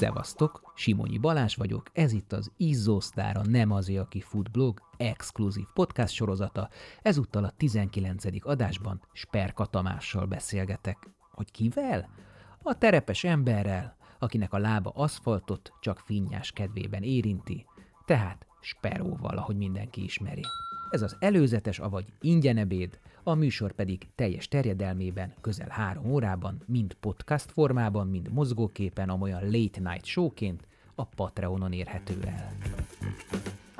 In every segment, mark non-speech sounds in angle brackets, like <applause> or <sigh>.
Szevasztok, Simonyi Balázs vagyok, ez itt az Izzósztár, a Nem az, aki fut blog exkluzív podcast sorozata. Ezúttal a 19. adásban Sperka Tamással beszélgetek. Hogy kivel? A terepes emberrel, akinek a lába aszfaltot csak finnyás kedvében érinti, tehát Speróval, ahogy mindenki ismeri. Ez az előzetes, avagy ingyenebéd, a műsor pedig teljes terjedelmében, közel három órában, mind podcast formában, mind mozgóképen, amolyan late night showként a Patreonon érhető el.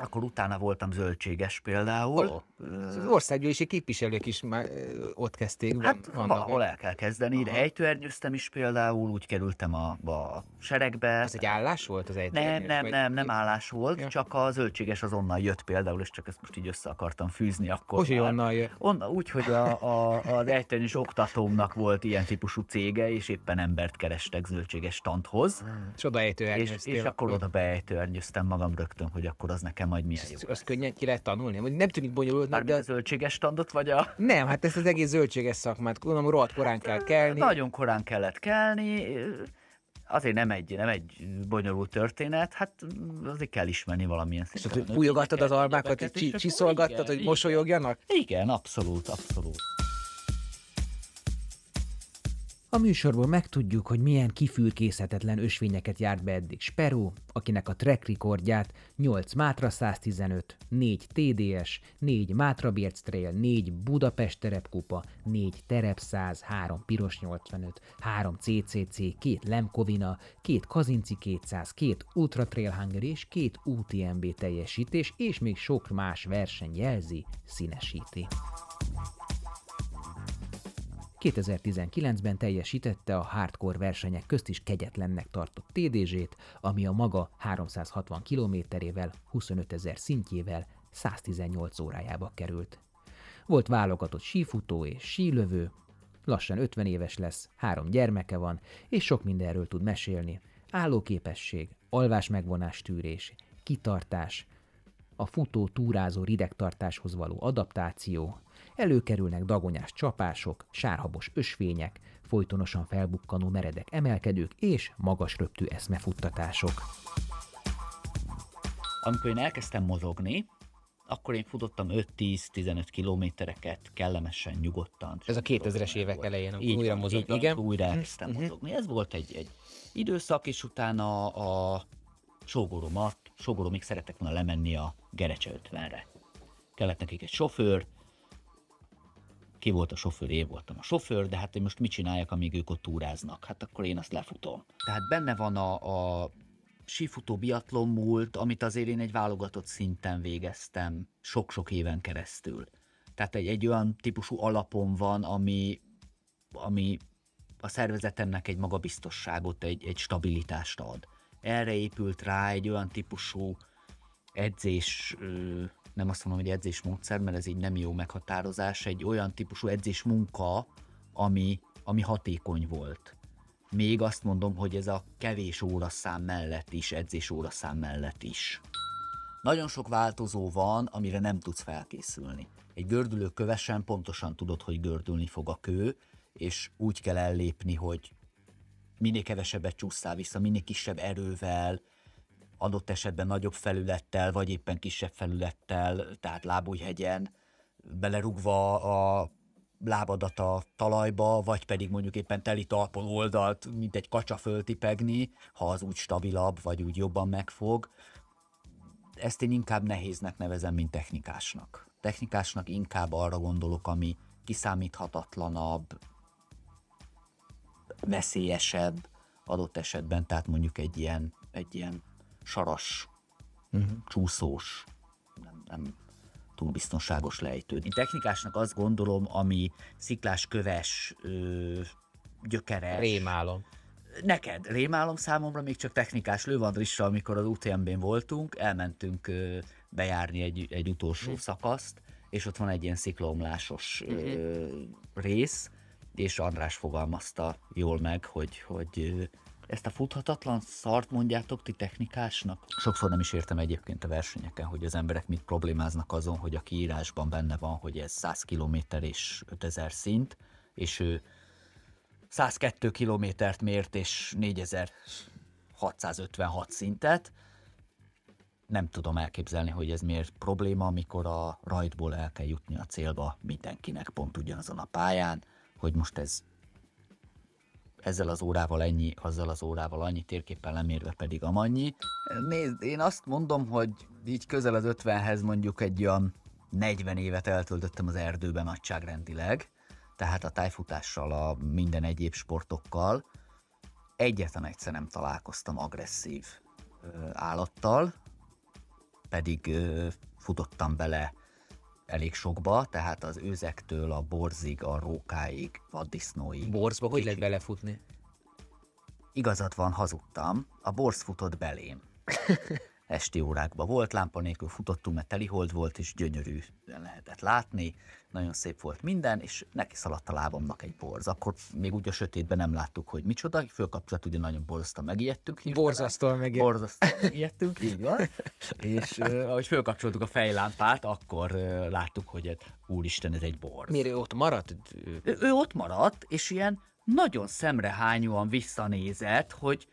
Akkor utána voltam zöldséges például. Oh, az országgyűlési képviselők is már ott kezdték. Hát valahol el kell kezdeni. De ejtőernyőztem is például, úgy kerültem a, a seregbe. Ez egy állás volt az ejtőernyős? Nem, nem, nem, nem állás volt, ja. csak a zöldséges az onnan jött például, és csak ezt most így össze akartam fűzni akkor. Hogy onnan jött? Onna, úgy, hogy a, a, az ejtőernyős oktatómnak volt ilyen típusú cége, és éppen embert kerestek zöldséges tanthoz. És oda és, és akkor oda beejtőernyőztem magam rögtön, hogy akkor az nekem majd milyen jó. Azt könnyen ki lehet tanulni? Nem tűnik bonyolultnak, de... a zöldséges standot, vagy a... Nem, hát ezt az egész zöldséges szakmát, gondolom, rohadt korán kell kelni. Nagyon korán kellett kelni, azért nem egy, nem egy bonyolult történet, hát azért kell ismerni valamilyen szinten. És bújogattad az almákat, hogy csiszolgattad, hogy mosolyogjanak? Igen, abszolút, abszolút. A műsorból megtudjuk, hogy milyen kifülkészhetetlen ösvényeket járt be eddig Speró, akinek a track rekordját 8 Mátra 115, 4 TDS, 4 Mátra Birc Trail, 4 Budapest terepkupa, 4 Terep 100, 3 Piros 85, 3 CCC, 2 Lemkovina, 2 Kazinci 200, 2 Ultra Trail Hungary és 2 UTMB teljesítés, és még sok más verseny jelzi, színesíti. 2019-ben teljesítette a hardcore versenyek közt is kegyetlennek tartott TDZ-t, ami a maga 360 kilométerével, 25 ezer szintjével 118 órájába került. Volt válogatott sífutó és sílövő, lassan 50 éves lesz, három gyermeke van, és sok mindenről tud mesélni. Állóképesség, alvás megvonás tűrés, kitartás, a futó túrázó ridegtartáshoz való adaptáció, Előkerülnek dagonyás csapások, sárhabos ösvények, folytonosan felbukkanó meredek emelkedők és magas röptű eszmefuttatások. Amikor én elkezdtem mozogni, akkor én futottam 5-10-15 kilométereket kellemesen, nyugodtan. Ez a 2000-es évek elején, így újra mozogni. Igen. igen. Újra elkezdtem uh-huh. mozogni. Ez volt egy, egy időszak, és utána a sógoromat, sógoromig szerettek volna lemenni a Gerecse 50-re. Kellett nekik egy sofőr, ki volt a sofőr, én voltam a sofőr, de hát én most mit csináljak, amíg ők ott túráznak? Hát akkor én azt lefutom. Tehát benne van a, a sífutó biatlon múlt, amit azért én egy válogatott szinten végeztem sok-sok éven keresztül. Tehát egy, egy olyan típusú alapon van, ami, ami a szervezetemnek egy magabiztosságot, egy, egy stabilitást ad. Erre épült rá egy olyan típusú edzés nem azt mondom, hogy edzésmódszer, mert ez így nem jó meghatározás, egy olyan típusú edzés munka, ami, ami hatékony volt. Még azt mondom, hogy ez a kevés óraszám mellett is, edzés óraszám mellett is. Nagyon sok változó van, amire nem tudsz felkészülni. Egy gördülő kövesen pontosan tudod, hogy gördülni fog a kő, és úgy kell ellépni, hogy minél kevesebbet csúsztál vissza, minél kisebb erővel, adott esetben nagyobb felülettel, vagy éppen kisebb felülettel, tehát lábújhegyen, belerugva a lábadat a talajba, vagy pedig mondjuk éppen teli talpon oldalt, mint egy kacsa föltipegni, ha az úgy stabilabb, vagy úgy jobban megfog. Ezt én inkább nehéznek nevezem, mint technikásnak. Technikásnak inkább arra gondolok, ami kiszámíthatatlanabb, veszélyesebb adott esetben, tehát mondjuk egy ilyen, egy ilyen saras, uh-huh. csúszós, nem, nem túl biztonságos lejtő. Én technikásnak azt gondolom, ami sziklás köves, ö, gyökeres. Rémálom. Neked rémálom számomra, még csak technikás Lővandrissal, amikor az UTMB-n voltunk, elmentünk ö, bejárni egy, egy utolsó uh-huh. szakaszt, és ott van egy ilyen sziklomlásos ö, rész, és András fogalmazta jól meg, hogy, hogy ezt a futhatatlan szart mondjátok ti technikásnak? Sokszor nem is értem egyébként a versenyeken, hogy az emberek mit problémáznak azon, hogy a kiírásban benne van, hogy ez 100 km és 5000 szint, és ő 102 kilométert mért, és 4000 656 szintet. Nem tudom elképzelni, hogy ez miért probléma, amikor a rajtból el kell jutni a célba mindenkinek pont ugyanazon a pályán, hogy most ez ezzel az órával ennyi, azzal az órával annyi, térképpen lemérve pedig amannyi. Nézd, én azt mondom, hogy így közel az 50-hez mondjuk egy olyan 40 évet eltöltöttem az erdőben nagyságrendileg, tehát a tájfutással, a minden egyéb sportokkal. Egyetlen egyszer nem találkoztam agresszív állattal, pedig futottam bele elég sokba, tehát az őzektől a borzig, a rókáig, vaddisznóig. Borzba hogy lehet belefutni? Igazad van, hazudtam. A borz futott belém. <laughs> Esti órákban volt, lámpa nélkül futottunk, mert telihold volt, és gyönyörű lehetett látni. Nagyon szép volt minden, és neki szaladt a lábamnak egy borz. Akkor még úgy a sötétben nem láttuk, hogy micsoda, fölkapcsolat, ugye nagyon borzasztóan megijedtünk. Borzasztóan meg. Borzasztóan megijedtünk, így van. És uh, ahogy fölkapcsoltuk a fejlámpát, akkor uh, láttuk, hogy ez, úristen, ez egy borz. Miért ő ott maradt? Ő, ő ott maradt, és ilyen nagyon szemrehányóan visszanézett, hogy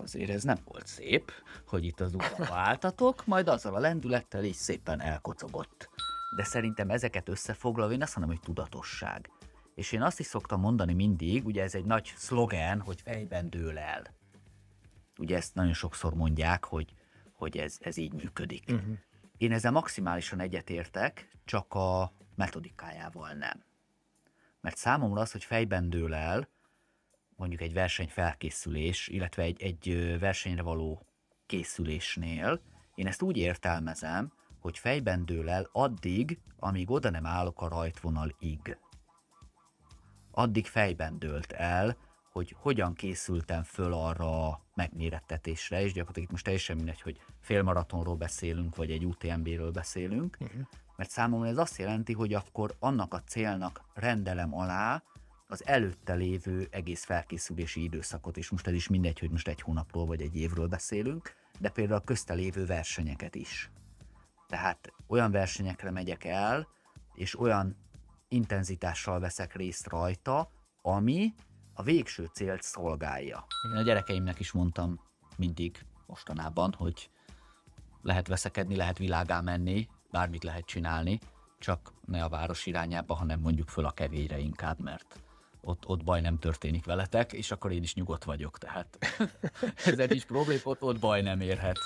azért ez nem volt szép, hogy itt az utcába <laughs> álltatok, majd azzal a lendülettel így szépen elkocogott. De szerintem ezeket összefoglalva én azt mondom, hogy tudatosság. És én azt is szoktam mondani mindig, ugye ez egy nagy szlogen, hogy fejben dől el. Ugye ezt nagyon sokszor mondják, hogy, hogy ez, ez így működik. Uh-huh. Én ezzel maximálisan egyetértek, csak a metodikájával nem. Mert számomra az, hogy fejben dől el, mondjuk egy verseny felkészülés, illetve egy, egy versenyre való készülésnél, én ezt úgy értelmezem, hogy fejben dől el addig, amíg oda nem állok a rajtvonalig. Addig fejben dőlt el, hogy hogyan készültem föl arra a megmérettetésre, és gyakorlatilag itt most teljesen mindegy, hogy félmaratonról beszélünk, vagy egy UTMB-ről beszélünk, uh-huh. mert számomra ez azt jelenti, hogy akkor annak a célnak rendelem alá az előtte lévő egész felkészülési időszakot, és most ez is mindegy, hogy most egy hónapról vagy egy évről beszélünk, de például a közte lévő versenyeket is. Tehát olyan versenyekre megyek el, és olyan intenzitással veszek részt rajta, ami a végső célt szolgálja. Én a gyerekeimnek is mondtam mindig mostanában, hogy lehet veszekedni, lehet világá menni, bármit lehet csinálni, csak ne a város irányába, hanem mondjuk föl a kevélyre inkább, mert ott, ott baj nem történik veletek, és akkor én is nyugodt vagyok, tehát <laughs> ezzel is problém, ott, ott baj nem érhet.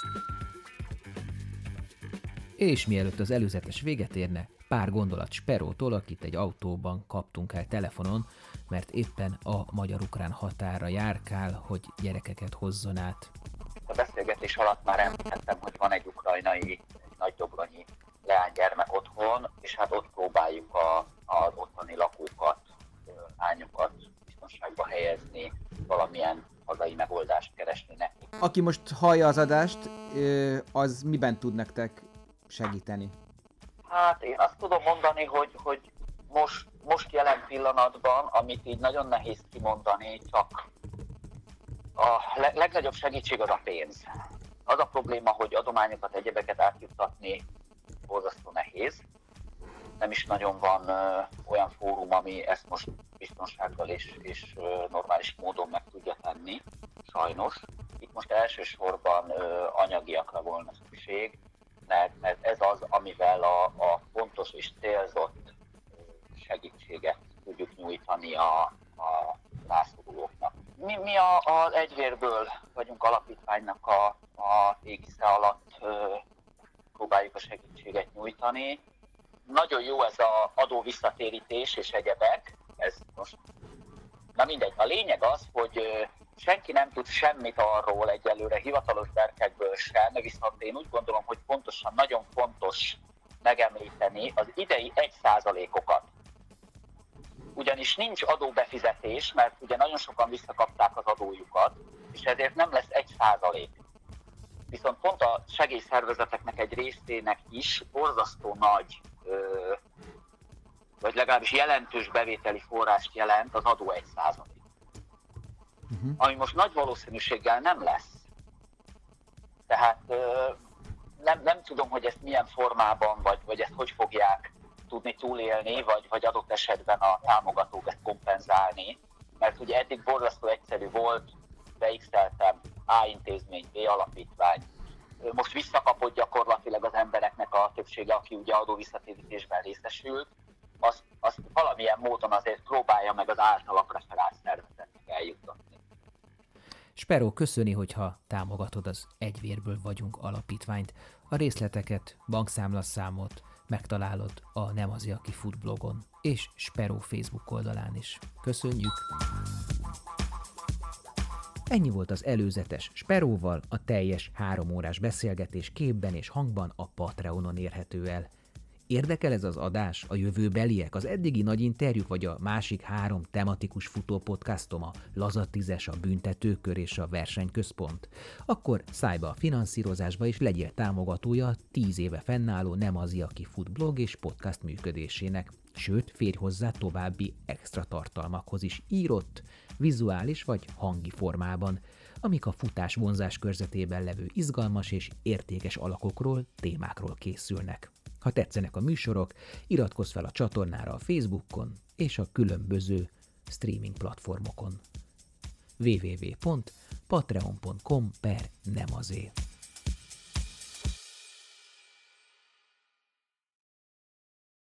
És mielőtt az előzetes véget érne, pár gondolat Sperótól, akit egy autóban kaptunk el telefonon, mert éppen a magyar-ukrán határa járkál, hogy gyerekeket hozzon át. A beszélgetés alatt már említettem, hogy van egy ukrajnai, egy nagy dobronyi leánygyermek otthon, és hát ott próbáljuk a, az otthoni Aki most hallja az adást, az miben tud nektek segíteni? Hát én azt tudom mondani, hogy, hogy most, most jelen pillanatban, amit így nagyon nehéz kimondani, csak a le- legnagyobb segítség az a pénz. Az a probléma, hogy adományokat, egyebeket átjuttatni borzasztó nehéz. Nem is nagyon van olyan fórum, ami ezt most biztonsággal és, és normális módon meg tudja tenni, sajnos. Itt most elsősorban anyagiakra volna szükség, mert, mert ez az, amivel a, a fontos és célzott segítséget tudjuk nyújtani a, a rászorulóknak. Mi, mi a, az egyvérből vagyunk alapítványnak a, a égisze alatt próbáljuk a segítséget nyújtani. Nagyon jó ez a adó visszatérítés és egyebek, ez most Na mindegy, a lényeg az, hogy senki nem tud semmit arról egyelőre hivatalos berkekből sem, viszont én úgy gondolom, hogy pontosan nagyon fontos megemlíteni az idei 1%-okat. Ugyanis nincs adóbefizetés, mert ugye nagyon sokan visszakapták az adójukat, és ezért nem lesz 1%. Viszont pont a segélyszervezeteknek egy részének is borzasztó nagy vagy legalábbis jelentős bevételi forrást jelent az adó 1 százalék. Uh-huh. Ami most nagy valószínűséggel nem lesz. Tehát nem, nem tudom, hogy ezt milyen formában, vagy, vagy ezt hogy fogják tudni túlélni, vagy, vagy adott esetben a támogatók ezt kompenzálni. Mert ugye eddig borzasztó egyszerű volt beixeltem, A intézmény, B alapítvány. Most visszakapott gyakorlatilag az embereknek a többsége, aki ugye adóvisszatérítésben részesült, azt, azt valamilyen módon azért próbálja meg az általa preferált szervezetnek eljuttatni. Speró köszöni, hogyha támogatod az Egyvérből vagyunk alapítványt. A részleteket, bankszámlaszámot megtalálod a Nem az Aki Food blogon és Speró Facebook oldalán is. Köszönjük! Ennyi volt az előzetes Speróval, a teljes három órás beszélgetés képben és hangban a Patreonon érhető el – Érdekel ez az adás, a jövőbeliek, az eddigi nagy interjúk, vagy a másik három tematikus futópodcastom, a Lazatizes, a Büntetőkör és a Versenyközpont? Akkor szállj be a finanszírozásba és legyél támogatója 10 éve fennálló Nem az aki fut blog és podcast működésének. Sőt, férj hozzá további extra tartalmakhoz is írott, vizuális vagy hangi formában, amik a futás vonzás körzetében levő izgalmas és értékes alakokról, témákról készülnek. Ha tetszenek a műsorok, iratkozz fel a csatornára a Facebookon és a különböző streaming platformokon. www.patreon.com per nem azért.